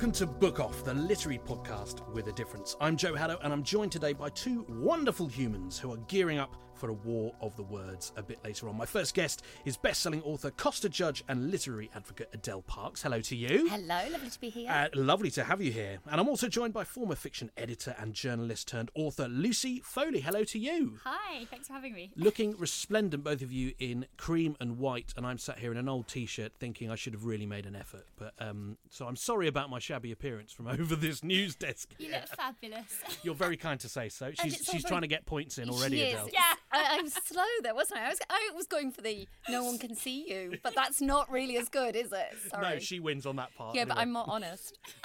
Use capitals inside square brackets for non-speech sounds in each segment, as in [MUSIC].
Welcome to Book Off, the literary podcast with a difference. I'm Joe Haddow and I'm joined today by two wonderful humans who are gearing up for a war of the words a bit later on. My first guest is best-selling author, Costa Judge and literary advocate Adele Parks. Hello to you. Hello, lovely to be here. Uh, lovely to have you here. And I'm also joined by former fiction editor and journalist turned author Lucy Foley. Hello to you. Hi, thanks for having me. [LAUGHS] Looking resplendent, both of you in cream and white, and I'm sat here in an old T-shirt, thinking I should have really made an effort. But um, so I'm sorry about my shabby appearance from [LAUGHS] over this news desk. You look fabulous. You're very kind to say so. She's she's very- trying to get points in already, She is. Adele. Yeah, I, I was slow there, wasn't I? I was, I was going for the no one can see you, but that's not really as good, is it? [LAUGHS] Sorry. No, she wins on that part. yeah, but. I'm more honest. [LAUGHS] [LAUGHS]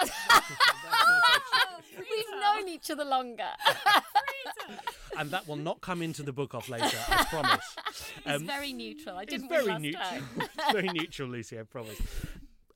We've known each other longer. and that will not come into the book off later. I promise. It's um, very neutral. I didn't very neutral. very neutral, Lucy. I promise.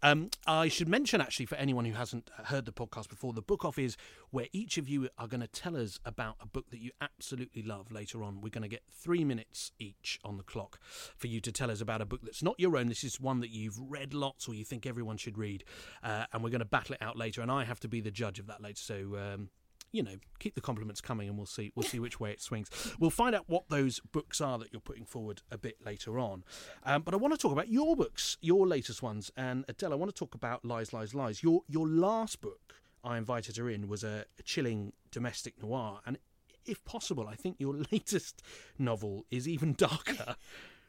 Um, I should mention, actually, for anyone who hasn't heard the podcast before, the book off is where each of you are going to tell us about a book that you absolutely love later on. We're going to get three minutes each on the clock for you to tell us about a book that's not your own. This is one that you've read lots or you think everyone should read. Uh, and we're going to battle it out later. And I have to be the judge of that later. So. Um, you know, keep the compliments coming, and we'll see. We'll see which way it swings. We'll find out what those books are that you're putting forward a bit later on. Um, but I want to talk about your books, your latest ones, and Adele. I want to talk about Lies, Lies, Lies. Your your last book, I invited her in, was a, chilling domestic noir, and if possible, I think your [LAUGHS] latest novel is even darker.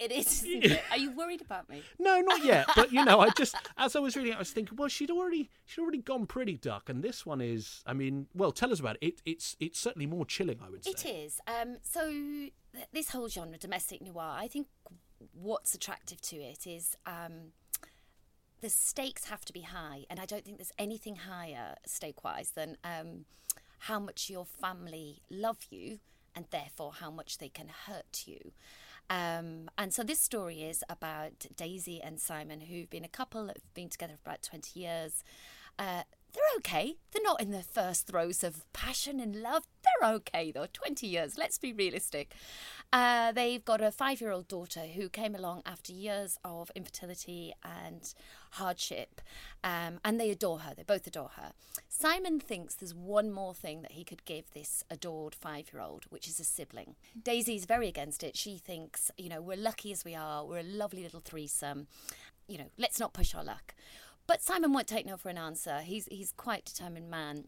It is. Isn't it? Are you worried about me? [LAUGHS] No, not yet. But you know, I just as I was reading, it, I was thinking, well, she'd already she'd already gone pretty dark, and this one is. I mean, well, tell us about it. it it's it's certainly more chilling, I would say. It is. Um, so th- this whole genre, domestic noir, I think what's attractive to it is um, the stakes have to be high, and I don't think there's anything higher stake-wise than um, how much your family love you, and therefore how much they can hurt you. Um, and so this story is about Daisy and Simon, who've been a couple have been together for about 20 years. Uh, they're okay. They're not in the first throes of passion and love. They're okay, though. 20 years, let's be realistic. Uh, they've got a five year old daughter who came along after years of infertility and hardship, um, and they adore her. They both adore her. Simon thinks there's one more thing that he could give this adored five year old, which is a sibling. Daisy's very against it. She thinks, you know, we're lucky as we are, we're a lovely little threesome. You know, let's not push our luck. But Simon won't take no for an answer. He's he's quite determined man.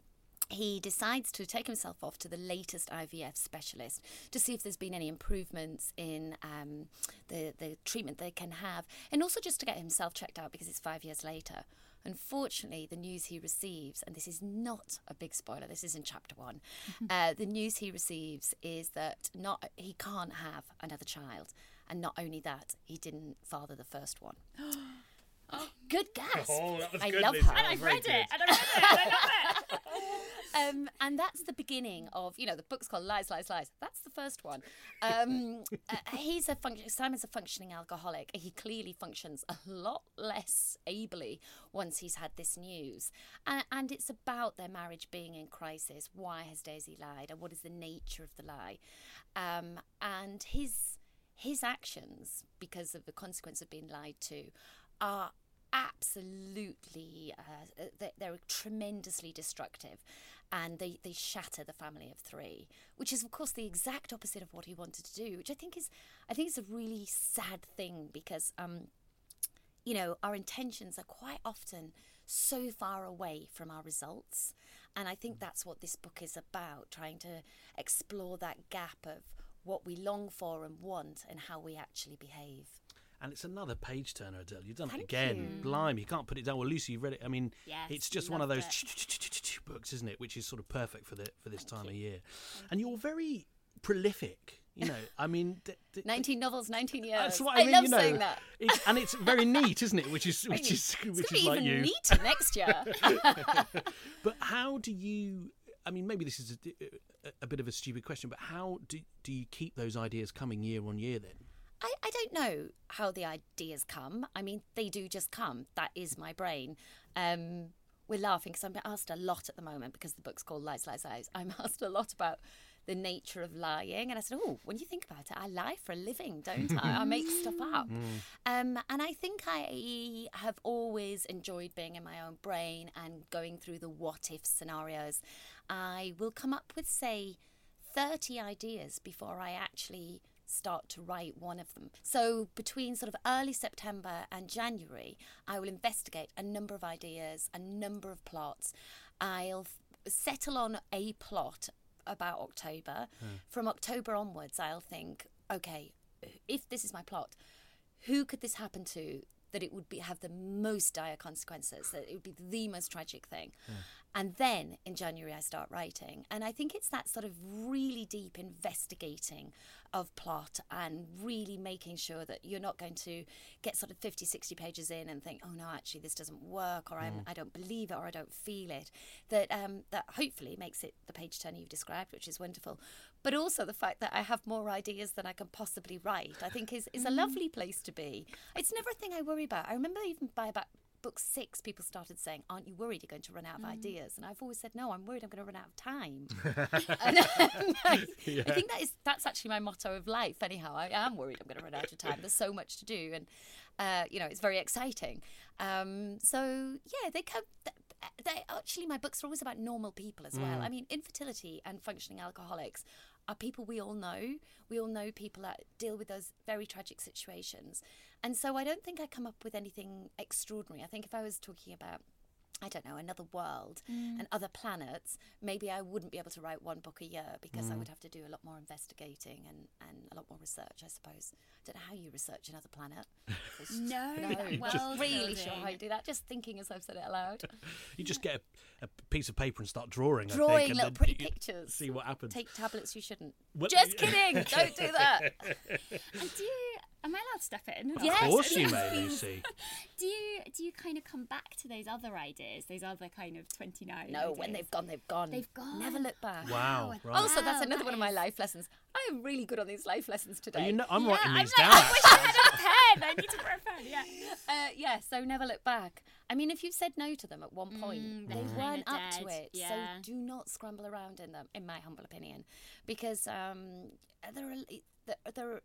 He decides to take himself off to the latest IVF specialist to see if there's been any improvements in um, the the treatment they can have, and also just to get himself checked out because it's five years later. Unfortunately, the news he receives, and this is not a big spoiler, this is in chapter one. uh, the news he receives is that not he can't have another child, and not only that, he didn't father the first one. [GASPS] Good guess. Oh, I love Lisa. her. That was very good. and I read it, and I love it. [LAUGHS] um, and that's the beginning of, you know, the book's called Lies, Lies, Lies. That's the first one. Um, [LAUGHS] uh, he's a func- Simon's a functioning alcoholic. He clearly functions a lot less ably once he's had this news. And, and it's about their marriage being in crisis. Why has Daisy lied? And what is the nature of the lie? Um, and his his actions, because of the consequence of being lied to, are absolutely uh, they're, they're tremendously destructive. And they, they shatter the family of three which is of course the exact opposite of what he wanted to do which i think is i think is a really sad thing because um you know our intentions are quite often so far away from our results. And i think that's what this book is about trying to explore that gap of what we long for and want and how we actually behave and it's another page turner, Adele. You've done Thank it again. you. Blimey, you can't put it down. Well, Lucy, you've read it. I mean, Yes, it's just one of those books, isn't it? Which is sort of perfect for the for this time of year. and you're very prolific. You know, I mean, d- d- 19 novels 19 years that's what I, mean. love you know, saying that It's, and it's very neat, isn't it? Which is [LAUGHS] which is It's which is be like even you. neater next year [LAUGHS] but how do you? I mean, maybe this is a, a, a bit of a stupid question, but how do do you keep those ideas coming year on year? Then I, I don't know how the ideas come. I mean, they do just come. That is my brain. Um, we're laughing because I'm asked a lot at the moment because the book's called Lies, Lies, Lies. I'm [LAUGHS] asked a lot about the nature of lying. And I said, Oh, when you think about it, I lie for a living, don't I? I make stuff [LAUGHS] up. Um, and I think I have always enjoyed being in my own brain and going through the what if scenarios. I will come up with, say, 30 ideas before I actually start to write one of them. So between sort of early September and January, I will investigate a number of ideas, a number of plots. I'll f- settle on a plot about October. Hmm. From October onwards, I'll think, okay, if this is my plot, who could this happen to that it would be have the most dire consequences that it would be the most tragic thing hmm. And then in january i start writing. And i think it's that sort of really deep investigating of plot and really making sure that you're not going to get sort of 50 60 pages in and think oh no actually this doesn't work or I'm, i don't believe it or i don't feel it. That um, that hopefully makes it the page turn you've described which is wonderful. But also the fact that i have more ideas than i can possibly write i think is, is a lovely place to be. It's never a thing i worry about. I remember even by about book six, people started saying, "Aren't you worried you're going to run out of ideas?" And I've always said, "No, I'm worried I'm going to run out of time." [LAUGHS] and, um, [LAUGHS] I, I think that is that's actually my motto of life. Anyhow, I am worried I'm going to run out of time. There's so much to do, and uh, you know, it's very exciting. Um, so yeah, they come. They actually, my books are always about normal people as well. I mean, infertility and functioning alcoholics are people we all know. We all know people that deal with those very tragic situations. And so I don't think I come up with anything extraordinary. I think if I was talking about I don't know, another world mm. and other planets, maybe I wouldn't be able to write one book a year because I mm. would have to do a lot more investigating and, and a lot more research, I suppose. I don't know how you research another planet. [LAUGHS] No, [LAUGHS] no, that really sure how I do that. Just thinking as I've said it aloud. [LAUGHS] You just get a, a piece of paper and start drawing. I Drawing think, little then pretty pictures. See what happens. Take tablets you shouldn't. Well- Just kidding. don't do that. And do you, am I allowed to step in? Of Yes, course you may. Lucy. [LAUGHS] Do you do you kind of come back to those other ideas, those other kind of twenty nine? No, when they've gone, they've gone. They've gone. Never look back. Wow. Right. Also, that's another that one of my life lessons. I am really good on these life lessons Are today. you know, I'm Yeah, writing I'm these like, down. I wish I had a [LAUGHS] pen. I need to grab a pen. Yeah. [LAUGHS] Uh, yeah, so never look back. I mean, if you've said no to them at one point, Mm, they weren't kinda up to it. yeah. So do not scramble around in them, in my humble opinion, because um, there are, there, there are,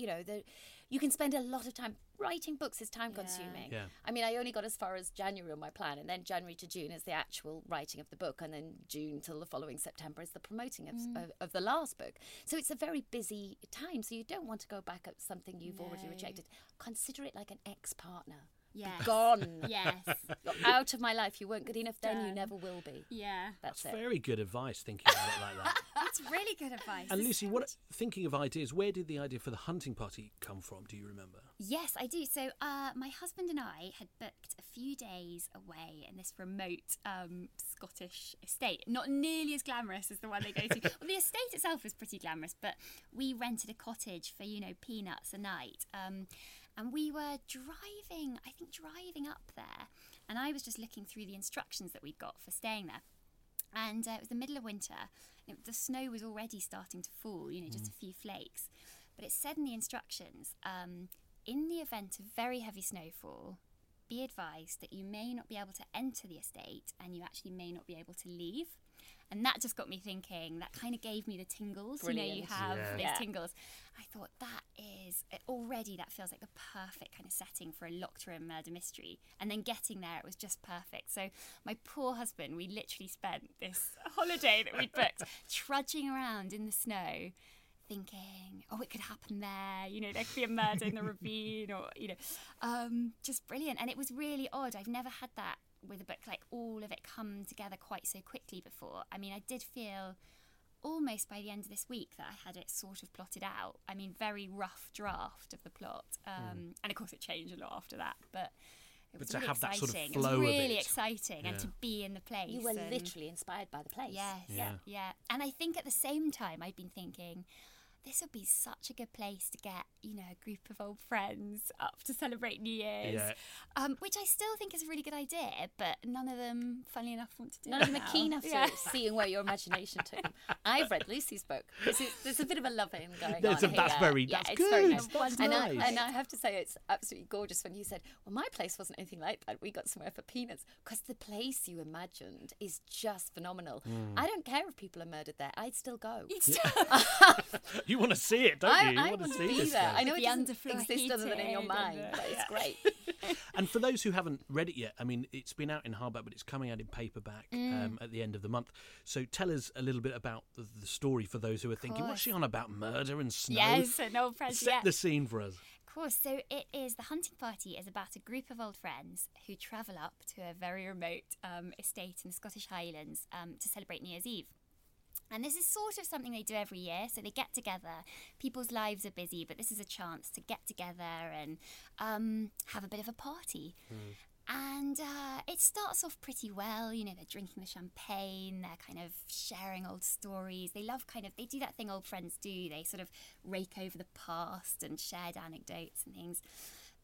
you know, there, you can spend a lot of time writing books. is time consuming. Yeah. I mean, I only got as far as January on my plan, and then January to June is the actual writing of the book, and then June till the following September is the promoting of, mm. of, of the last book. So it's a very busy time. So you don't want to go back at something you've already rejected. Consider it like an ex-partner. Yes. Gone. Yes. [LAUGHS] You're out of my life. You weren't good enough then. You never will be. Yeah. That's it. Very good advice thinking about it like that. [LAUGHS] That's really good advice. And Lucy, what thinking of ideas? Where did the idea for the hunting party come from? Do you remember? Yes, I do. So, uh, my husband and I had booked a few days away in this remote um, Scottish estate. Not nearly as glamorous as the one they go to. [LAUGHS] well, the estate itself was pretty glamorous, but we rented a cottage for, you know, peanuts a night. Um, and we were driving, I think, driving up there. And I was just looking through the instructions that we'd got for staying there. And uh, it was the middle of winter. And it, the snow was already starting to fall, you know, just a few flakes. But it said in the instructions, um, in the event of very heavy snowfall, be advised that you may not be able to enter the estate and you actually may not be able to leave. And that just got me thinking. That kind of gave me the tingles. You know, you have Yeah. those Yeah. tingles. I thought that is already that feels like the perfect kind of setting for a locked room murder mystery. And then getting there, it was just perfect. So my poor husband, we literally spent this [LAUGHS] holiday that we'd booked [LAUGHS] trudging around in the snow. Thinking, oh, it could happen there. You know, there could be a murder in the [LAUGHS] ravine, or you know, um, just brilliant. And it was really odd. I've never had that with a book like all of it come together quite so quickly before. I mean, I did feel almost by the end of this week that I had it sort of plotted out. I mean, very rough draft of the plot, um, and of course it changed a lot after that. But it But was to really have that exciting. sort of it was flow of really it. exciting, and to be in the place. You were and- literally inspired by the place. Yes, Yeah. yeah, yeah. And I think at the same time, I'd been thinking, this would be such a good place to get, you know, a group of old friends up to celebrate New Year's. Yeah. Um, which I still think is a really good idea, but none of them, funnily enough, want to do None it of them are keen after Yeah. [LAUGHS] seeing where your imagination took them. [LAUGHS] I've read Lucy's book. This is, there's a bit of a loving going There's on a- that's here. very- yeah, that's it's very good. nice. That's and, nice. I, and I have to say, it's absolutely gorgeous when you said, "Well, my place wasn't anything like that. We got somewhere for peanuts," because the place you imagined is just phenomenal. Hmm. I don't care if people are murdered there. I'd still go. [LAUGHS] You'd still- You want to see it, don't I, you? You I want want to to see be this there. I know it The doesn't exist other than in your mind, and, uh, but it's great. [LAUGHS] And for those who haven't read it yet, I mean, it's been out in hardback, but it's coming out in paperback Mm. um, at the end of the month. So tell us a little bit about the, the story for those who are thinking, what's she on about murder and snow? Yes, an old friend. Set yeah. the scene for us. Of course. So it is the hunting party is about a group of old friends who travel up to a very remote um, estate in the Scottish Highlands um, to celebrate New Year's Eve. And this is sort of something they do every year. So they get together. People's lives are busy, but this is a chance to get together and um, have a bit of a party. And uh, it starts off pretty well. You know, they're drinking the champagne, they're kind of sharing old stories. They love kind of, they do that thing old friends do. They sort of rake over the past and shared anecdotes and things.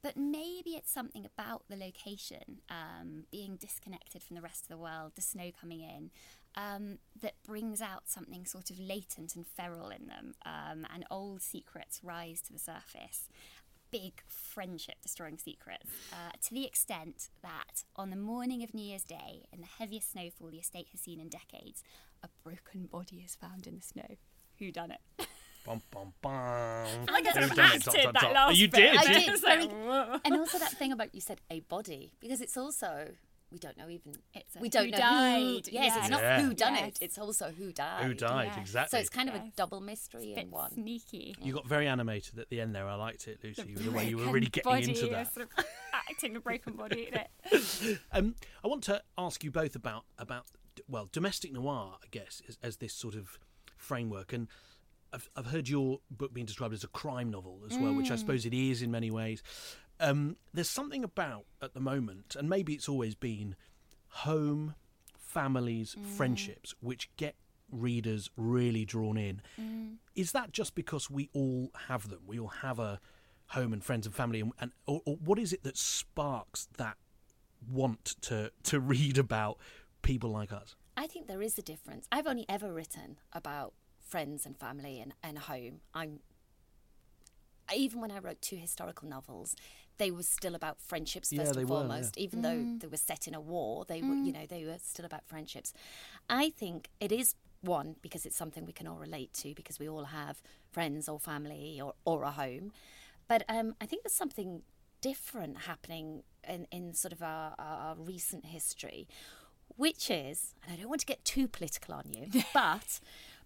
But maybe it's something about the location, um, being disconnected from the rest of the world, the snow coming in, um, that brings out something sort of latent and feral in them, um, and old secrets rise to the surface. Big friendship destroying secrets, uh, to the extent that on the morning of New Year's Day, in the heaviest snowfall the estate has seen in decades, a broken body is found in the snow. Who done it? Bum, bum, bum. I guess Who's I've done it? Dot, acted that last You bit. did? I you- did. It's like, and also that thing about you said a body because it's also we don't know even It's a we don't who know died. who. Yes, Yeah. it's not Yeah. who done Yes. it. It's also who died. Who died, Yes. exactly. So it's kind of a double mystery bit in one. sneaky. You got very animated at the end there. I liked it, Lucy, the, way you were really getting body, into that. Sort of acting the broken body. in it. [LAUGHS] [LAUGHS] Um, I want to ask you both about about well, domestic noir, I guess, as, as this sort of framework, and I've I've heard your book being described as a crime novel as well, which I suppose it is in many ways. Um, there's something about at the moment, and maybe it's always been home, families, friendships, which get readers really drawn in. Is that just because we all have them? We all have a home and friends and family, and, and or, or what is it that sparks that want to to [LAUGHS] read about people like us? I think there is a difference. I've only ever written about friends and family and, and home. I'm even when I wrote two historical novels, they were still about friendships Yeah, first they and were, foremost. yeah. Even though they were set in a war, they were you know they were still about friendships. I think it is one because it's something we can all relate to because we all have friends or family or or a home. But um, I think there's something different happening in, in sort of our, our, our recent history, which is, and I don't want to get too political on you, [LAUGHS] but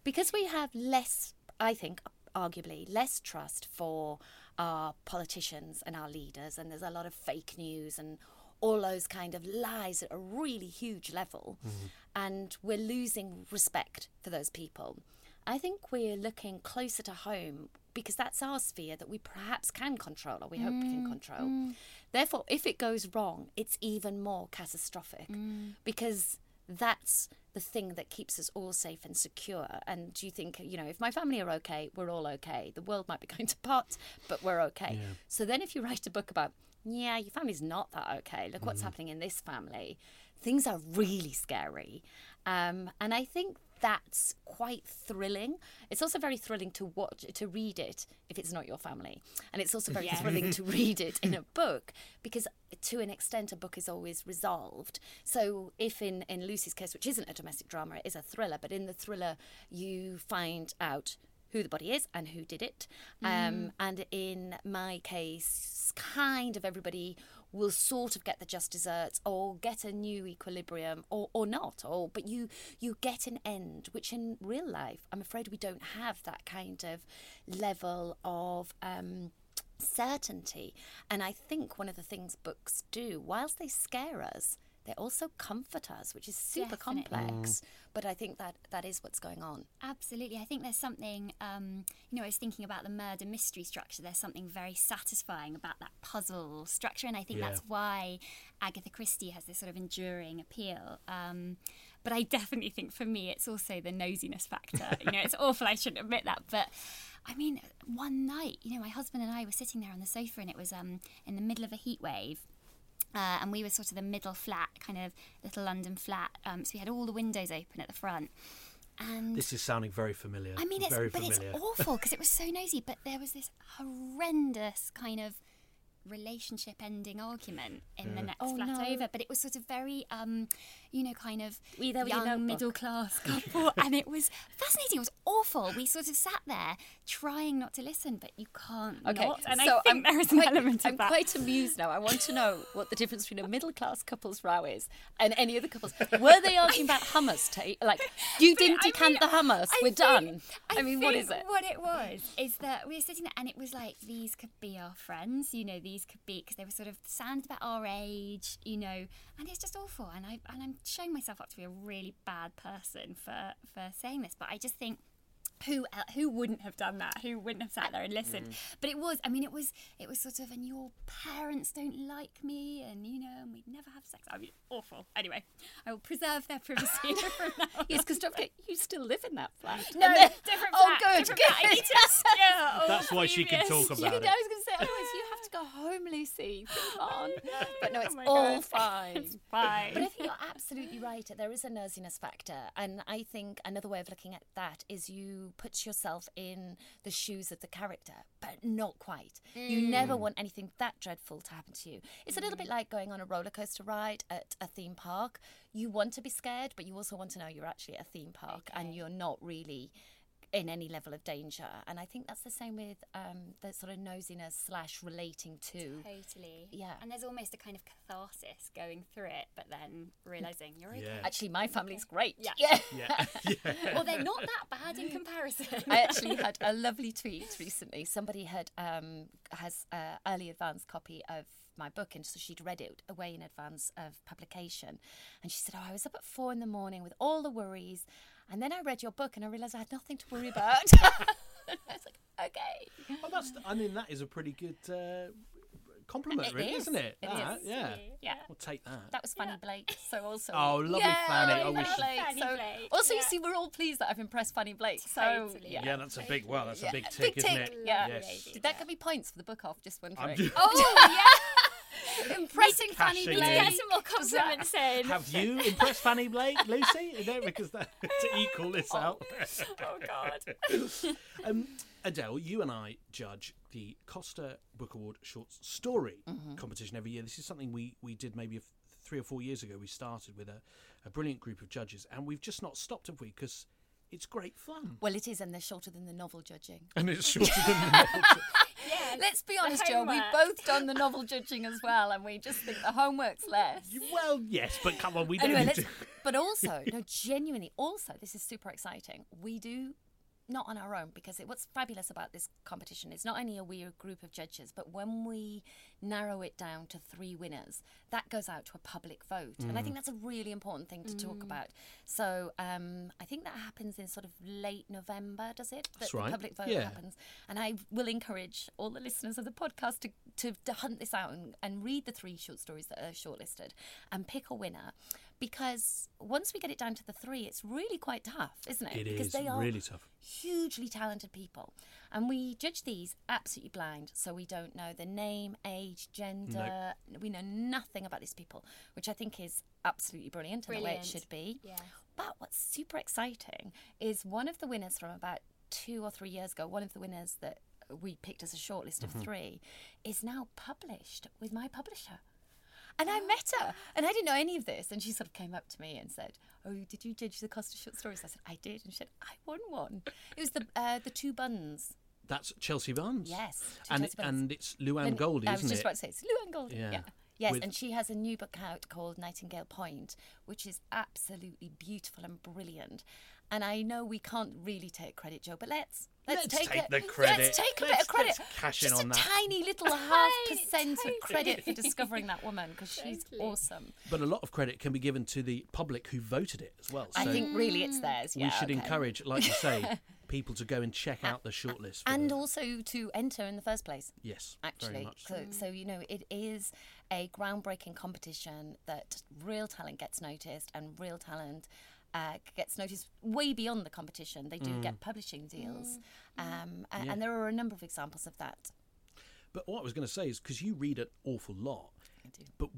because we have less, I think, arguably less trust for our politicians and our leaders, and there's a lot of fake news and all those kind of lies at a really huge level, mm-hmm. and we're losing respect for those people. I think we're looking closer to home because that's our sphere that we perhaps can control or we hope we can mm, control. Mm. Therefore, if it goes wrong, it's even more catastrophic mm. because that's the thing that keeps us all safe and secure. And do you think, you know, if my family are okay, we're all okay. The world might be [LAUGHS] going to pot, but we're okay. So then if you write a book about, yeah, your family's not that okay, look what's happening in this family, things are really scary. Um, and I think that's quite thrilling. It's also very thrilling to watch, to read it if it's not your family, and it's also very Yeah. thrilling to [LAUGHS] read it in a book because, to an extent, a book is always resolved. So, if in in Lucy's case, which isn't a domestic drama, it is a thriller, but in the thriller you find out who the body is and who did it. Um, and in my case, kind of everybody will sort of get the just desserts or get a new equilibrium or, or not or but you you get an end which in real life i'm afraid we don't have that kind of level of um certainty. And i think one of the things books do whilst they scare us they also comfort us which is super Definitely. complex but i think that that is what's going on Absolutely. I think there's something, um, you know, I was thinking about the murder mystery structure. There's something very satisfying about that puzzle structure. And I think Yeah. that's why Agatha Christie has this sort of enduring appeal. Um, but I definitely think for me, it's also the nosiness factor. you know, it's [LAUGHS] awful, I shouldn't admit that. But I mean, one night, you know, my husband and I were sitting there on the sofa and it was um, in the middle of a heat wave. Uh, and we were sort of the middle flat, kind of little London flat. Um, so we had all the windows open at the front. And This is sounding very familiar. I mean, it's very but familiar. it's awful because it was so nosy. But there was this horrendous kind of relationship ending argument in the next Oh, flat no. over. But it was sort of very, um, you know, kind of Were you there your young middle class couple, [LAUGHS] and it was fascinating. It was awful. We sort of sat there trying not to listen, but you can't not. And I so think I'm there is an quite- element of I'm that. quite amused now. I want to know [LAUGHS] what the difference between a middle class couple's row is and any other couples. Were they arguing about hummus? Ta- like you But, didn't I decant mean, the hummus. I We're think- done. I, I mean, what is it? What it was is that we were sitting there, and it was like these could be our friends. You know, these could be because they were sort of sounded about our age. You know, and it's just awful. And I and I'm showing myself up to be a really bad person for for saying this, but I just think. Who who wouldn't have done that? Who wouldn't have sat there and listened? Mm. But it was, I mean, it was, it was sort of, and your parents don't like me, and you know, and we'd never have sex. I mean, awful. Anyway, I will preserve their privacy [LAUGHS] from now. Yes, because don't forget, you still live in that flat. No, And then- different Oh, flat, good, different good. need to steer [LAUGHS] That's why she can previous- talk [LAUGHS] You about know, I was going to say, otherwise you have to go home, Lucy. Come on. But no, Oh it's my all God. fine. It's fine. But I think you're absolutely right. There is a nosiness factor. And I think another way of looking at that is you put yourself in the shoes of the character, but not quite. You mm. never want anything that dreadful to happen to you. It's a little bit mm. like going on a roller coaster ride at a theme park. You want to be scared, but you also want to know you're actually at a theme park and you're not really in any level of danger. And I think that's the same with um, the sort of nosiness slash relating to. Totally. Yeah. And there's almost a kind of catharsis going through it, but then realizing you're okay. Yeah. Actually, my family's great. Yeah. Yeah. [LAUGHS] [LAUGHS] yeah. Well, they're not that bad in comparison. I actually had a lovely tweet recently. Somebody had um, has a early advance copy of my book, and so she'd read it away in advance of publication. And she said, "Oh, I was up at four in the morning with all the worries, and then I read your book, and I realised I had nothing to worry about." [LAUGHS] [LAUGHS] I was like, "Okay." Well, that's. I mean, that is a pretty good uh, compliment, It really, is. isn't it? It that, is. Yeah. Yeah. We'll take that. That was Fanny Blake. So also. Oh, lovely yeah, Fanny. Fanny Oh, we should- Blake. Fanny So Blake, also, you see, we're all pleased that I've impressed Fanny Blake. So Totally. yeah. Yeah, that's a big. Well, that's Yeah. a big tick, Big isn't tick, it? yeah. Yes. Did that give me points for the book off? Just wondering. I'm just- oh, [LAUGHS] yeah. [LAUGHS] Impressing Fanny Blake. Get some more compliments in. Have you impressed Fanny Blake, Lucy? Know, because that, [LAUGHS] to equal this out. [LAUGHS] Oh, God. um, Adele, you and I judge the Costa Book Award Short Story Mm-hmm. competition every year. This is something we, we did maybe f- three or four years ago. We started with a, a brilliant group of judges, and we've just not stopped, have we? Because it's great fun. Well, it is, and they're shorter than the novel judging. And it's [LAUGHS] shorter than the [LAUGHS] novel. Yes. Let's be honest, Joe. We've both done the novel judging as well, and we just think the homework's less. well, yes, but come on, we don't Anyway, need to. but also, no, genuinely, also, this is super exciting. We do not on our own because it, what's fabulous about this competition is not only are we a group of judges, but when we narrow it down to three winners, that goes out to a public vote, and I think that's a really important thing to talk about. So um, I think that happens in sort of late November, does it? That's right. The public vote Yeah. happens, and I will encourage all the listeners of the podcast to, to, to hunt this out and, and read the three short stories that are shortlisted and pick a winner. Because once we get it down to the three, it's really quite tough, isn't it? It because is they are really tough. hugely talented people. And we judge these absolutely blind, so we don't know the name, age, gender. We know nothing about these people, which I think is absolutely brilliant, and the way it should be. Yeah. But what's super exciting is one of the winners from about two or three years ago, one of the winners that we picked as a shortlist of mm-hmm. three, is now published with my publisher. And I met her, [GASPS] and I didn't know any of this. And she sort of came up to me and said, "Oh, did you judge the Costa short stories?" I said, "I did." And she said, "I won one." [LAUGHS] It was the uh, the two buns. That's Chelsea Barnes. Yes, and Chelsea Barnes. and it's Luan Goldie, I was just it? about to say it's Luan Goldie. Yeah. Yeah. Yes, With- and she has a new book out called Nightingale Point, which is absolutely beautiful and brilliant. And I know we can't really take credit, Joe, but let's let's, Let's take, take it. the credit. Let's take a bit Let's- of credit. let's cash in Just on a that. tiny little half percent tiny. of credit for [LAUGHS] discovering that woman because she's Totally. awesome. But a lot of credit can be given to the public who voted it as well. I think really it's theirs. we should okay. encourage, like you say, [LAUGHS] people to go and check out the shortlist. and the- also to enter in the first place. yes, very actually. much. So, so you know, it is a groundbreaking competition that real talent gets noticed, and real talent uh, gets noticed way beyond the competition. They do get publishing deals, um, and, Yeah. there are a number of examples of that. But what I was going to say is because you read an awful lot, I do. but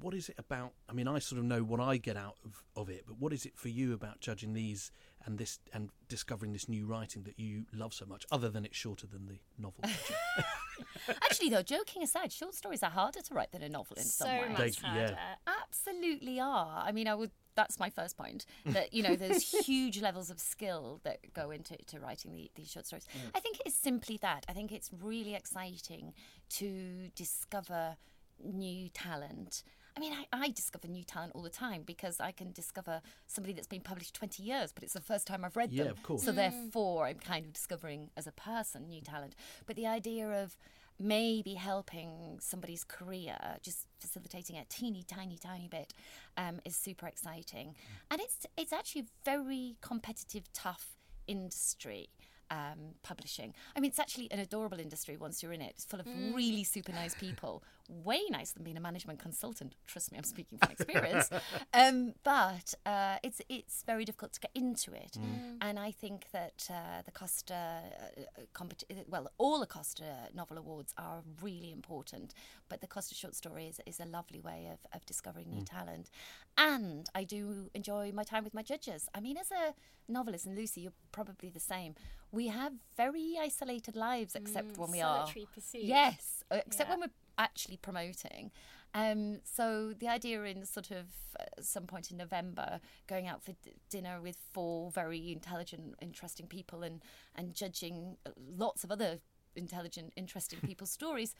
what is it about? I mean, I sort of know what I get out of, of it, but what is it for you about judging these and this and discovering this new writing that you love so much, other than it's shorter than the novel? [LAUGHS] Actually, though, joking aside, short stories are harder to write than a novel in So some ways. much They- yeah. harder. Absolutely are. I mean, I would. That's my first point. That you know, there's [LAUGHS] huge levels of skill that go into to writing the, these short stories. Mm. I think it's simply that. I think it's really exciting to discover new talent. I mean, I, I discover new talent all the time because I can discover somebody that's been published 20 years, but it's the first time I've read Yeah, them. of course. So therefore, I'm kind of discovering as a person new talent. But the idea of maybe helping somebody's career, just facilitating a teeny tiny tiny bit, um, is super exciting. And it's it's actually a very competitive, tough industry. Um, publishing. I mean, it's actually an adorable industry once you're in it. It's full of really super nice people, way nicer than being a management consultant. Trust me, I'm speaking from experience. [LAUGHS] um, but uh, it's it's very difficult to get into it, and I think that uh, the Costa, uh, competi- well, all the Costa novel awards are really important, but the Costa short story is, is a lovely way of, of discovering new talent, and I do enjoy my time with my judges. I mean, as a novelist, and Lucy, you're probably the same. We have very isolated lives, except when we are solitary pursuit. Yes, uh, except Yeah. when we're actually promoting. Um, so the idea in sort of uh, some point in November, going out for d- dinner with four very intelligent, interesting people, and and judging uh, lots of other intelligent, interesting [LAUGHS] people's stories.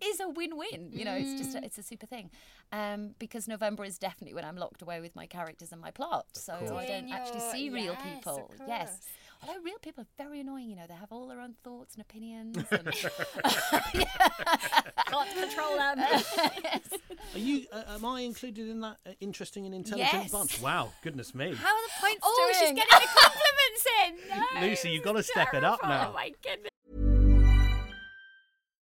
Is a win-win, you know. It's just a, it's a super thing, um, because November is definitely when I'm locked away with my characters and my plot, so I don't actually see real yes, of people. Yes, although real people are very annoying, you know. They have all their own thoughts and opinions. [LAUGHS] And [LAUGHS] Can't control them. [LAUGHS] Are you? Uh, am I included in that uh, interesting and intelligent Yes. bunch? Wow, goodness me. How are the points oh, she's getting the compliments in. No, Lucy, you've gotta step it up now. Oh my goodness.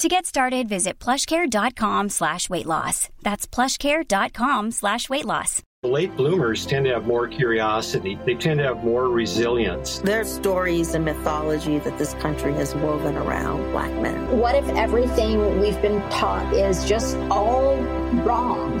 To get started, visit plushcare.com slash weight loss. That's plushcare.com slash weight loss. Late bloomers tend to have more curiosity. They tend to have more resilience. There's stories and mythology that this country has woven around black men. What if everything we've been taught is just all wrong?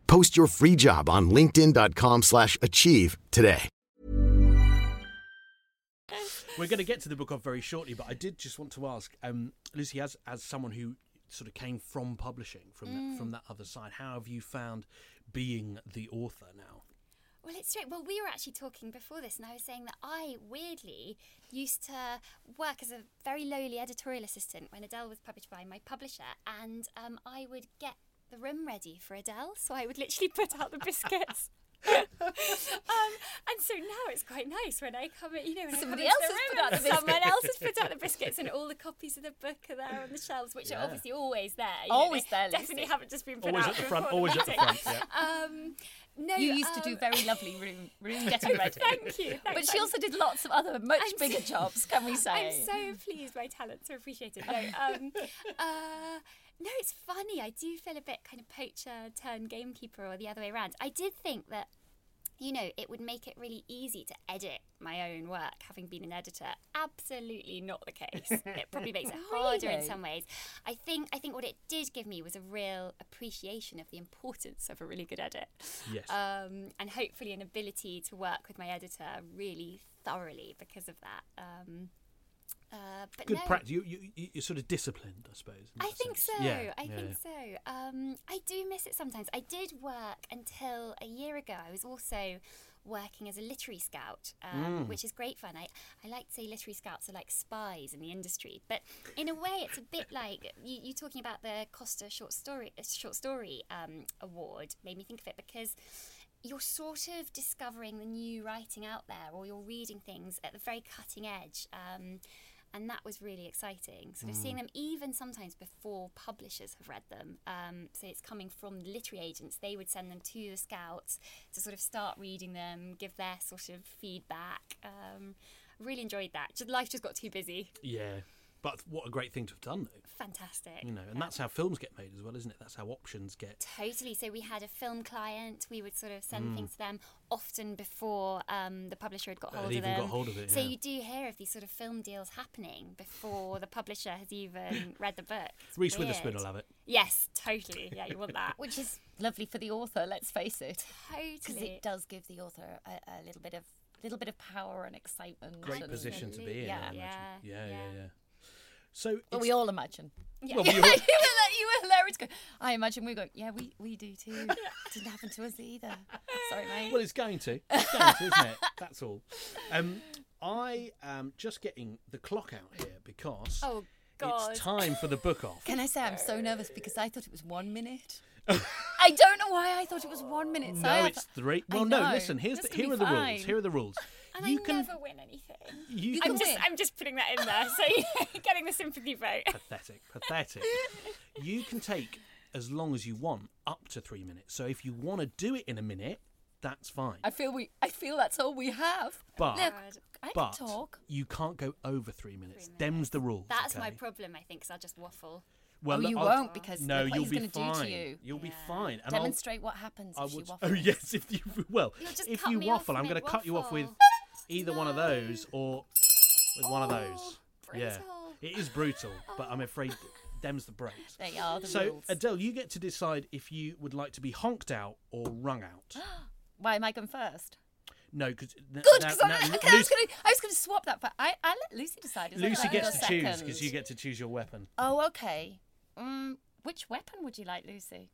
Post your free job on linkedin.com/achieve slash achieve today. We're going to get to the book off very shortly, but I did just want to ask, um, Lucy, as as someone who sort of came from publishing from Mm. that, from that other side, how have you found being the author now? Well, it's true. Well, we were actually talking before this, and I was saying that I weirdly used to work as a very lowly editorial assistant when Adele was published by my publisher, and um, I would get the room ready for Adele, so I would literally [LAUGHS] put out the biscuits. [LAUGHS] um, and so now it's quite nice when I come in, you know, when Somebody else has put out and the someone biscuits. else has put out the biscuits, and all the copies of the book are there on the shelves, which Yeah. are obviously always there. you know, Always they there, Definitely haven't just been put Always out at the front, always at the meeting. front, Um, no, you used to do um, very lovely room room getting [LAUGHS] ready. Thank you. But she also did lots of other much I'm bigger so- jobs, can we say? I'm so pleased my talents are appreciated. No, um, uh, no, it's funny. I do feel a bit kind of poacher turned gamekeeper or the other way around. I did think that, you know, it would make it really easy to edit my own work, having been an editor. Absolutely not the case. [LAUGHS] It probably makes it harder in some ways. I think I think what it did give me was a real appreciation of the importance of a really good edit. Yes. Um, and hopefully an ability to work with my editor really thoroughly because of that. Um, uh, but Good no, practice. You, you, you- you're sort of disciplined, I suppose. I think sense. so. Yeah, I yeah, think yeah. so. Um, I do miss it sometimes. I did work until a year ago. I was also working as a literary scout, um, Mm. which is great fun. I, I like to say literary scouts are like spies in the industry, but in a way, it's a bit like you, you talking about the Costa short story short story um, award made me think of it because you're sort of discovering the new writing out there, or you're reading things at the very cutting edge. Um, and that was really exciting. Sort of seeing Mm. them even sometimes before publishers have read them. Um, so it's coming from the literary agents. They would send them to the scouts to sort of start reading them, give their sort of feedback. Um, really enjoyed that. Just, life just got too busy. Yeah. But what a great thing to have done, though. Fantastic. You know, and that's how films get made as well, isn't it? That's how options get. Totally. So we had a film client. We would sort of send Mm. things to them often before um, the publisher had got Had hold of even them. got hold of it, So yeah. you do hear of these sort of film deals happening before the publisher has even [LAUGHS] read the book. It's Reese Witherspoon will have it. Yes, totally. Yeah, you want that. [LAUGHS] Which is lovely for the author, let's face it. Totally. Because it does give the author a, a little bit of little bit of power and excitement. Great and- position to be in. Yeah. I imagine. yeah, yeah, yeah. So Well, we all imagine. Yeah. Well, we [LAUGHS] were, all- you were hilarious. Go- I imagine we go, yeah, we, we do too. It [LAUGHS] didn't happen to us either. Sorry, mate. Well, it's going to. It's going to, isn't it? [LAUGHS] That's all. Um, I am just getting the clock out here because Oh, God. it's time for the book off. Can I say I'm so nervous because I thought it was one minute. I don't know why I thought it was one minute. So No, thought- it's three. Well, no. Listen, here's the, here be are the fine. rules. Here are the rules. And you I can never win anything. You I'm can- just, I'm just putting that in there. So you're [LAUGHS] getting the sympathy vote. pathetic, pathetic. you can take as long as you want, up to three minutes. So if you want to do it in a minute, that's fine. I feel we. I feel that's all we have. But Look, I can but talk. you can't go over three minutes. Them's the rules. That's my problem, I think, because I'll just waffle. Well, oh, you I'll- won't because no, what you'll he's be gonna fine. do to you. You'll be fine. And I'll- Demonstrate what happens I if she would- waffles. [LAUGHS] Oh yes, if you well, if you waffle, I'm going to cut you off with mid-waffle. either one of those or with one of Oh, those. Yeah, it is brutal, [LAUGHS] but I'm afraid them's the breaks. They are the so rules. Adele, you get to decide if you would like to be honked out or wrung out. [GASPS] Why am I going first? No, because Good, because I, I was going to. I was going to swap that. But I, I let Lucy decide. Is Lucy gets Or to choose because you get to choose your weapon. Oh, okay. Um, which weapon would you like, Lucy?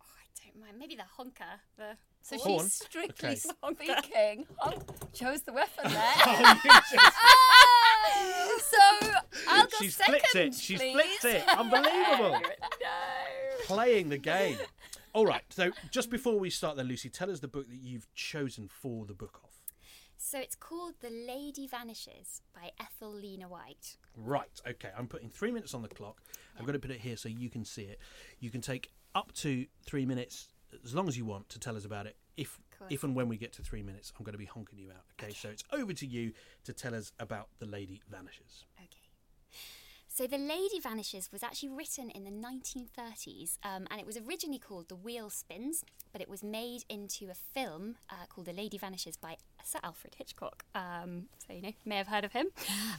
I don't mind. Maybe the honker. The So Horn? she's strictly Okay. speaking. honk- chose the weapon there. [LAUGHS] Oh, you just- [LAUGHS] ah! so I'll go She's second. flipped it. She's please. flipped it. Unbelievable. [LAUGHS] no. Playing the game. All right. So just before we start, then, Lucy, tell us the book that you've chosen for the book off. So it's called The Lady Vanishes by Ethel Lina White. Right. Okay. I'm putting three minutes on the clock. I'm going to put it here so you can see it. You can take up to three minutes, as long as you want, to tell us about it. If if and when we get to three minutes, I'm going to be honking you out. Okay. So it's over to you to tell us about the lady vanishes. Okay. So The Lady Vanishes was actually written in the 1930s um, and it was originally called The Wheel Spins, but it was made into a film uh, called The Lady Vanishes by Sir Alfred Hitchcock. Um, so, you know, may have heard of him. [LAUGHS]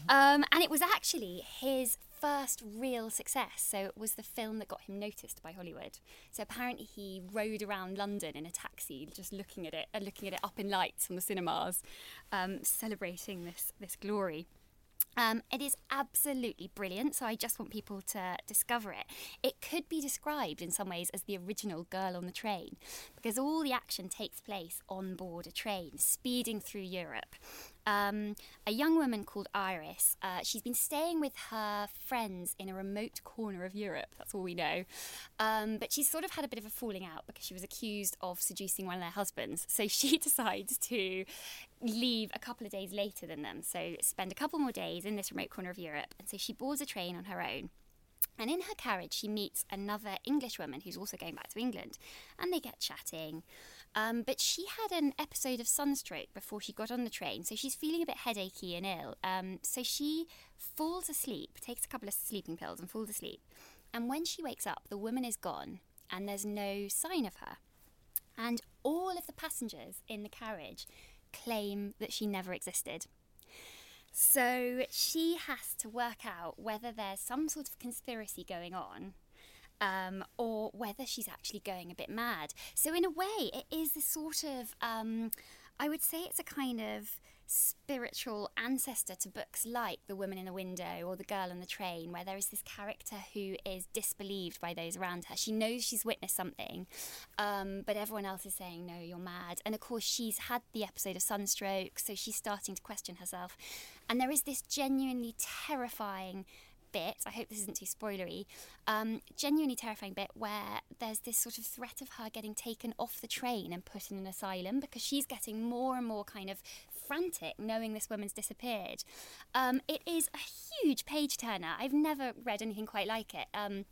Um, and it was actually his first real success. So it was the film that got him noticed by Hollywood. So apparently he rode around London in a taxi, just looking at it, uh, looking at it up in lights on the cinemas, um, celebrating this this glory. Um, it is absolutely brilliant, so I just want people to discover it. It could be described in some ways as the original Girl on the Train, because all the action takes place on board a train, speeding through Europe. Um, a young woman called Iris, uh, she's been staying with her friends in a remote corner of Europe, that's all we know. Um, but she's sort of had a bit of a falling out because she was accused of seducing one of their husbands. So [LAUGHS] she decides to leave a couple of days later than them, so spend a couple more days in this remote corner of Europe. And so she boards a train on her own. And in her carriage, she meets another English woman who's also going back to England. And they get chatting. Um, but she had an episode of sunstroke before she got on the train, so she's feeling a bit headachy and ill. Um, so she falls asleep, takes a couple of sleeping pills, and falls asleep. And when she wakes up, the woman is gone, and there's no sign of her. And all of the passengers in the carriage claim that she never existed. So she has to work out whether there's some sort of conspiracy going on um, or whether she's actually going a bit mad. So, in a way, it is a sort of, um, I would say it's a kind of spiritual ancestor to books like The Woman in the Window or The Girl on the Train, where there is this character who is disbelieved by those around her. She knows she's witnessed something, um, but everyone else is saying, No, you're mad. And of course, she's had the episode of Sunstroke, so she's starting to question herself. And there is this genuinely terrifying bit, I hope this isn't too spoilery, um, genuinely terrifying bit where there's this sort of threat of her getting taken off the train and put in an asylum because she's getting more and more kind of frantic knowing this woman's disappeared. Um, it is a huge page turner. I've never read anything quite like it. Um,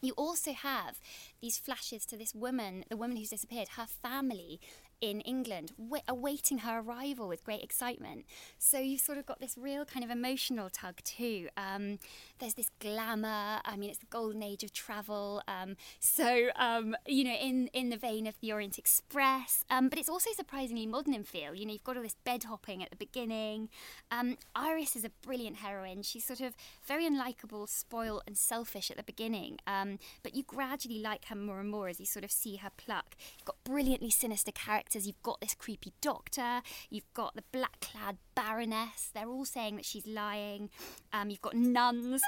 you also have these flashes to this woman, the woman who's disappeared, her family in England, awaiting her arrival with great excitement. So you've sort of got this real kind of emotional tug too. Um, there's this glamour. I mean, it's the golden age of travel. Um, so um, you know, in in the vein of the Orient Express, um, but it's also surprisingly modern in feel. You know, you've got all this bed hopping at the beginning. Um, Iris is a brilliant heroine. She's sort of very unlikable, spoiled, and selfish at the beginning, um, but you gradually like her more and more as you sort of see her pluck. You've got brilliantly sinister characters. You've got this creepy doctor, you've got the black clad baroness. They're all saying that she's lying. Um, you've got nuns.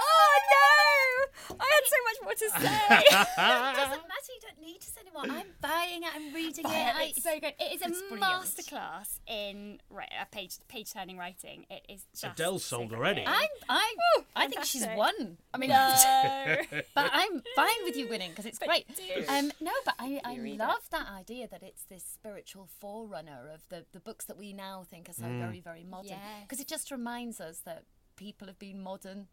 Oh no! I had so much more to [LAUGHS] say. it doesn't matter. You don't need to say anymore. I'm buying it. I'm reading it. It's so good. It is a masterclass in right, uh, page page turning writing. It is just Adele's sold so already. I'm. I'm Ooh, I think she's won. I mean, no. [LAUGHS] but I'm [LAUGHS] fine with you winning because it's but great. Um, no, but I, I love it. that idea that it's this spiritual forerunner of the the books that we now think are so mm. very very modern because yes. it just reminds us that people have been modern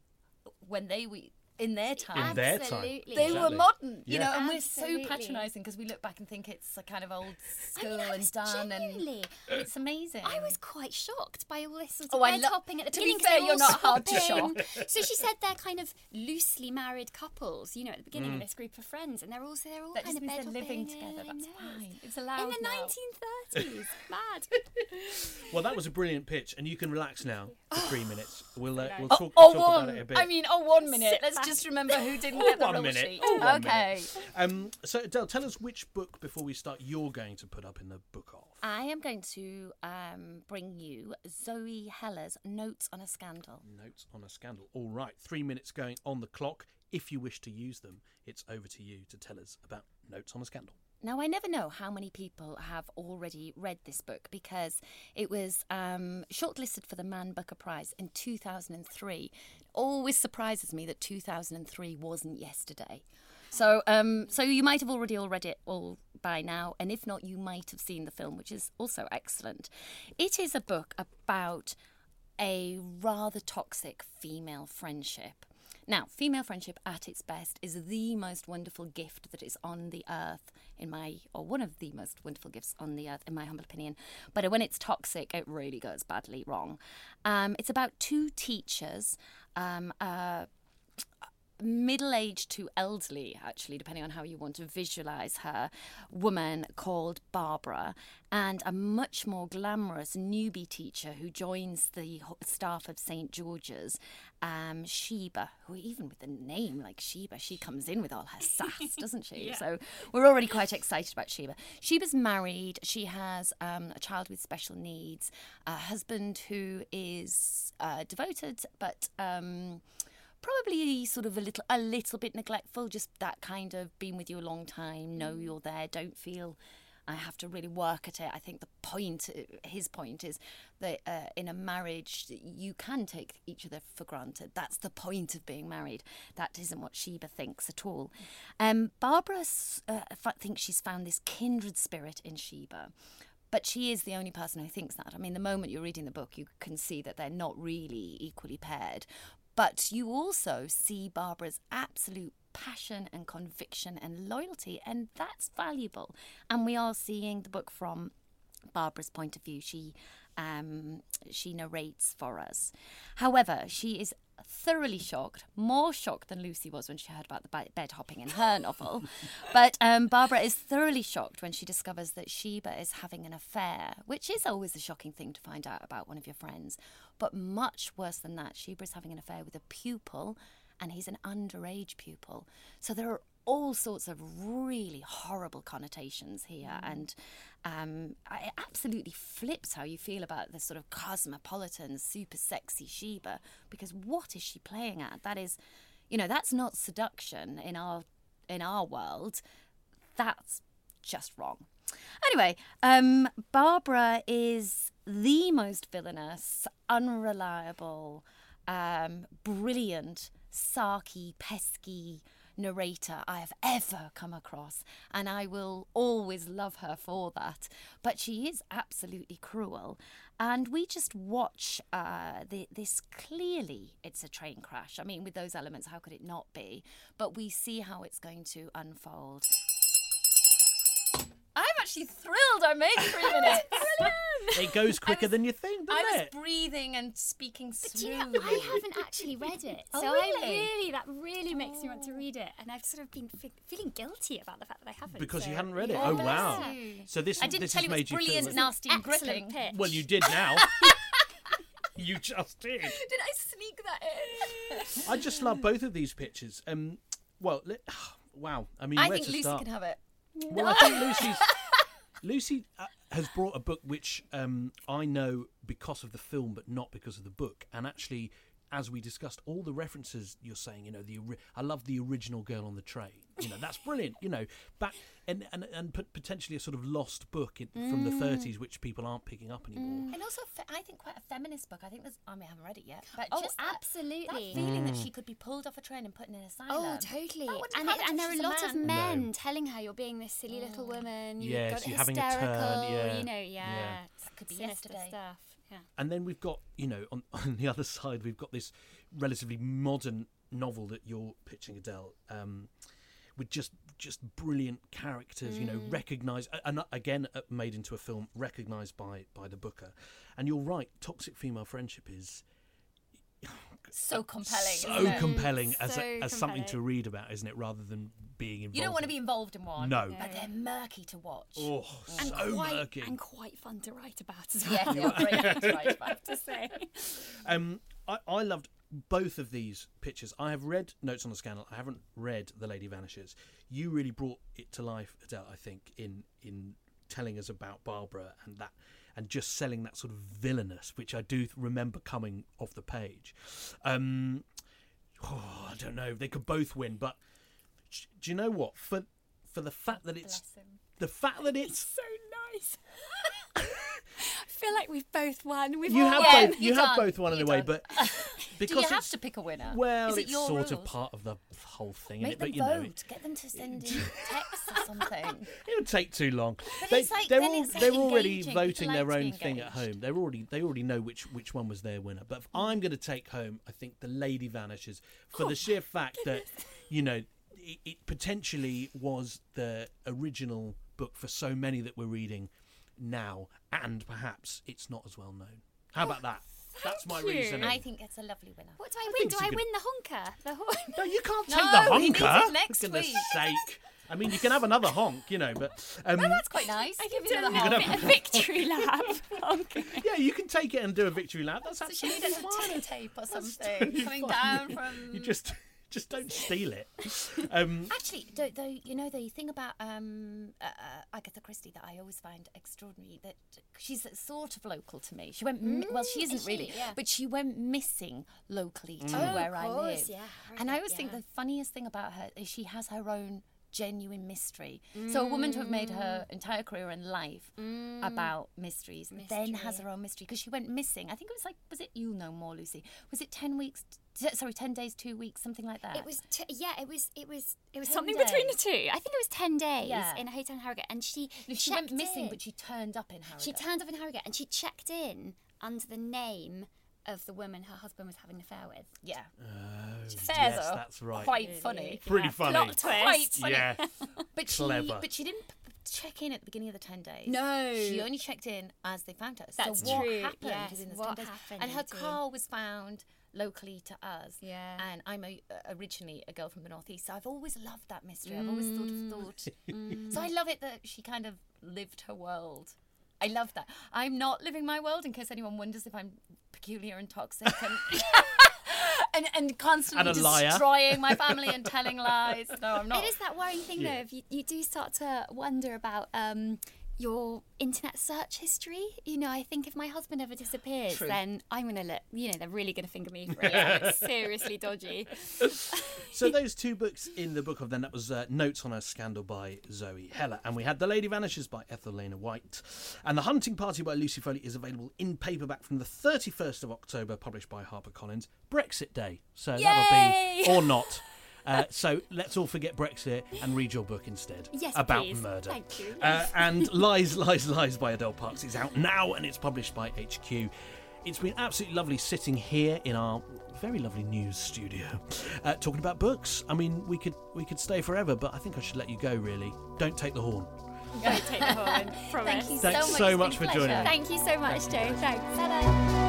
when they we in their time. In their time. They exactly. were modern, you yeah. know, and we're so patronising because we look back and think it's a kind of old school I mean, and done and it's amazing. I was quite shocked by all this sort of oh, bed lo- hopping at the To be fair, you're not hard to shock. so she said they're kind of loosely married couples, you know, at the beginning mm. of this group of friends, and they're all they're all that kind of bed they're living together. That's fine. It's allowed in the now. 1930s. [LAUGHS] Mad. well, that was a brilliant pitch, and you can relax now for three minutes. We'll uh, we'll oh, talk, oh, talk one. about it a bit. I mean, oh, one minute. Let's back. Just remember who didn't get the one rule minute. sheet. one okay. Minute. Um, so, Adele, tell us which book before we start you're going to put up in the book off. I am going to um, bring you Zoe Heller's Notes on a Scandal. Notes on a Scandal. All right, three minutes going on the clock. If you wish to use them, it's over to you to tell us about Notes on a Scandal. Now, I never know how many people have already read this book because it was um, shortlisted for the Man Booker Prize in 2003. Always surprises me that 2003 wasn't yesterday. So, um, so you might have already all read it all by now, and if not, you might have seen the film, which is also excellent. It is a book about a rather toxic female friendship now, female friendship at its best is the most wonderful gift that is on the earth, in my, or one of the most wonderful gifts on the earth, in my humble opinion. But when it's toxic, it really goes badly wrong. Um, it's about two teachers. Um, uh, middle aged to elderly, actually, depending on how you want to visualize her, woman called Barbara, and a much more glamorous newbie teacher who joins the staff of St. George's, um, Sheba, who, even with the name like Sheba, she comes in with all her sass, [LAUGHS] doesn't she? Yeah. So we're already quite excited about Sheba. Sheba's married, she has um, a child with special needs, a husband who is uh, devoted, but. Um, probably sort of a little a little bit neglectful just that kind of been with you a long time know you're there don't feel I have to really work at it. I think the point, his point, is that uh, in a marriage, you can take each other for granted. That's the point of being married. That isn't what Sheba thinks at all. Um, Barbara uh, thinks she's found this kindred spirit in Sheba. But she is the only person who thinks that. I mean, the moment you're reading the book, you can see that they're not really equally paired. But you also see Barbara's absolute passion and conviction and loyalty, and that's valuable. And we are seeing the book from Barbara's point of view. She um, she narrates for us. However, she is thoroughly shocked, more shocked than Lucy was when she heard about the bed hopping in her novel. [LAUGHS] But um, Barbara is thoroughly shocked when she discovers that Sheba is having an affair, which is always a shocking thing to find out about one of your friends. But much worse than that, Sheba is having an affair with a pupil, and he's an underage pupil. So there are all sorts of really horrible connotations here, mm. and um, it absolutely flips how you feel about this sort of cosmopolitan, super sexy Sheba. Because what is she playing at? That is, you know, that's not seduction in our in our world. That's just wrong. Anyway, um, Barbara is the most villainous, unreliable, um, brilliant, sarky, pesky narrator I have ever come across, and I will always love her for that. But she is absolutely cruel, and we just watch uh, the, this clearly. It's a train crash. I mean, with those elements, how could it not be? But we see how it's going to unfold. I'm actually thrilled I made three [LAUGHS] minutes. it goes quicker was, than you think, doesn't I was it? breathing and speaking but slowly. You know, I haven't actually read it, oh, so really? I really that really makes me want to read it, and I've sort of been f- feeling guilty about the fact that I haven't. Because so. you hadn't read it. Yeah. Oh wow! So this I didn't this tell has you made it's you brilliant, feel nasty, and Excellent gripping. pitch. Well, you did now. [LAUGHS] you just did. [LAUGHS] Did I sneak that in? I just love both of these pictures. Um, well, let, [SIGHS] wow. I mean, I where think to Lucy start? can have it. Well, I think Lucy's Lucy uh, has brought a book which um, I know because of the film, but not because of the book. And actually, as we discussed, all the references you're saying, you know, the I love the original girl on the train. You know, that's brilliant. You know, back and and and potentially a sort of lost book in, from the mm. 30s, which people aren't picking up anymore. Mm. And also, fe- I think quite a feminist book. I think there's. I mean, I haven't read it yet, but Oh, just that- absolutely. that, feeling that Mm. she could be pulled off a train and put in an asylum. Oh, totally. And, it, and there are a lot of men No. telling her you're being this silly little mm. woman. You've Yes, got you're having a hysterical. turn, yeah, You know, yeah. yeah. it's That could be sinister yesterday. stuff. Yeah. And then we've got, you know, on, [LAUGHS] on the other side, we've got this relatively modern novel that you're pitching, Adele, um, with just just brilliant characters. You know, Mm. recognised and uh, again uh, made into a film, recognised by by the booker. And you're right, toxic female friendship is So compelling. so compelling as So a, as something to read about, isn't it? Rather than being involved. You don't want to be involved in one. No. But they're murky to watch. Oh, And so quite murky. and quite fun to write about as well. Yeah, they are great fun to write about. To say. Um, I, I loved both of these pictures. I have read Notes on the Scandal. I haven't read The Lady Vanishes. You really brought it to life, Adele. I think in in telling us about Barbara and that, and just selling that sort of villainous, which I do remember coming off the page. Um, oh, I don't know. They could both win, but do you know what? For for the fact that it's the fact that it's so nice. [LAUGHS] I feel like we've both won. We've you have won. both you you have done, both won in you a way, done. but [LAUGHS] [LAUGHS] Do because you have to pick a winner? Well, it it's sort rules? of part of the whole thing, Make them but you know. Get them to send in texts or something. it would take too long. But they, it's like- they're all like they're already voting their own thing at home. They're already they already know which which one was their winner. But if I'm going to take home, I think the Lady Vanishes for oh the sheer fact that you know it, it potentially was the original book for so many that we're reading now, and perhaps it's not as well known. How about that? That's my you. reasoning. I think it's a lovely winner. What do I, I win? Do I could- win the honker? The horn? [LAUGHS] No, you can't take No, the we need honker. it next For goodness week. sake. I mean, you can have another honk, you know, but um, Well, that's quite nice. I Give you do a, another You could have- a victory lap. honker. yeah, you can take it and do a victory lap. That's So she absolutely needed a fine. ticker tape or something coming fine. down [LAUGHS] from. You just, just don't steal it. [LAUGHS] Um, Actually, though, though, you know the thing about um, uh, uh, Agatha Christie that I always find extraordinary that she's sort of local to me. She went mi- well, she isn't is she? really, Yeah. but she went missing locally to Mm. Oh, where of I live. yeah, I heard and I that, always think the funniest thing about her is she has her own genuine mystery. So a woman to have made her entire career and life about mysteries, then has her own mystery because she went missing. I think it was like, was it you'll know more, Lucy? Was it ten weeks? T- sorry, ten days, two weeks, something like that. It was t- yeah. It was it was it was 10 something between the two. I think it was ten days Yeah. in a hotel in Harrogate, and she No, she went missing, in. but she turned up in Harrogate. She turned up in Harrogate, and she checked in under the name of the woman her husband was having an affair with. Yeah. Oh, yes, though. that's oh, right. Quite funny. Pretty Yeah. funny. Plot twist. Quite funny. [LAUGHS] Yeah. [LAUGHS] But she, Clever. but she didn't p- p- check in at the beginning of the ten days. No. she only checked in as they found her. That's so what true, happened yes, within those what 10 days? happened And her car was found locally to us. Yeah. And I'm a, uh, originally a girl from the northeast, so I've always loved that mystery. I've always thought Mm. of thought. [LAUGHS] So I love it that she kind of lived her world. I love that. I'm not living my world in case anyone wonders if I'm peculiar and toxic and [LAUGHS] and, and constantly And destroying my [LAUGHS] family and telling lies. No, I'm not. It is that worrying thing Yeah. though. If you, you do start to wonder about um, your internet search history. You know, I think if my husband ever disappears, True. then I'm gonna look. You know, they're really gonna finger me for it. It's seriously dodgy. [LAUGHS] so those two books in the book of then that was uh, Notes on a Scandal by Zoe Heller, and we had The Lady Vanishes by Ethel Lina White, and The Hunting Party by Lucy Foley is available in paperback from the 31st of October, published by HarperCollins. Brexit Day, so Yay! that'll be or not. Uh, so let's all forget Brexit and read your book instead Yes, about please. murder. Thank you. Uh, and [LAUGHS] Lies, Lies, Lies by Adele Parks is out now and it's published by HQ. It's been absolutely lovely sitting here in our very lovely news studio, uh, talking about books. I mean, we could we could stay forever, but I think I should let you go. Really, don't take the horn. Don't take the horn. Promise. [LAUGHS] Thank you Thanks so much. so much for a joining pleasure. Thank you so much, Joe. Thanks. Bye-bye.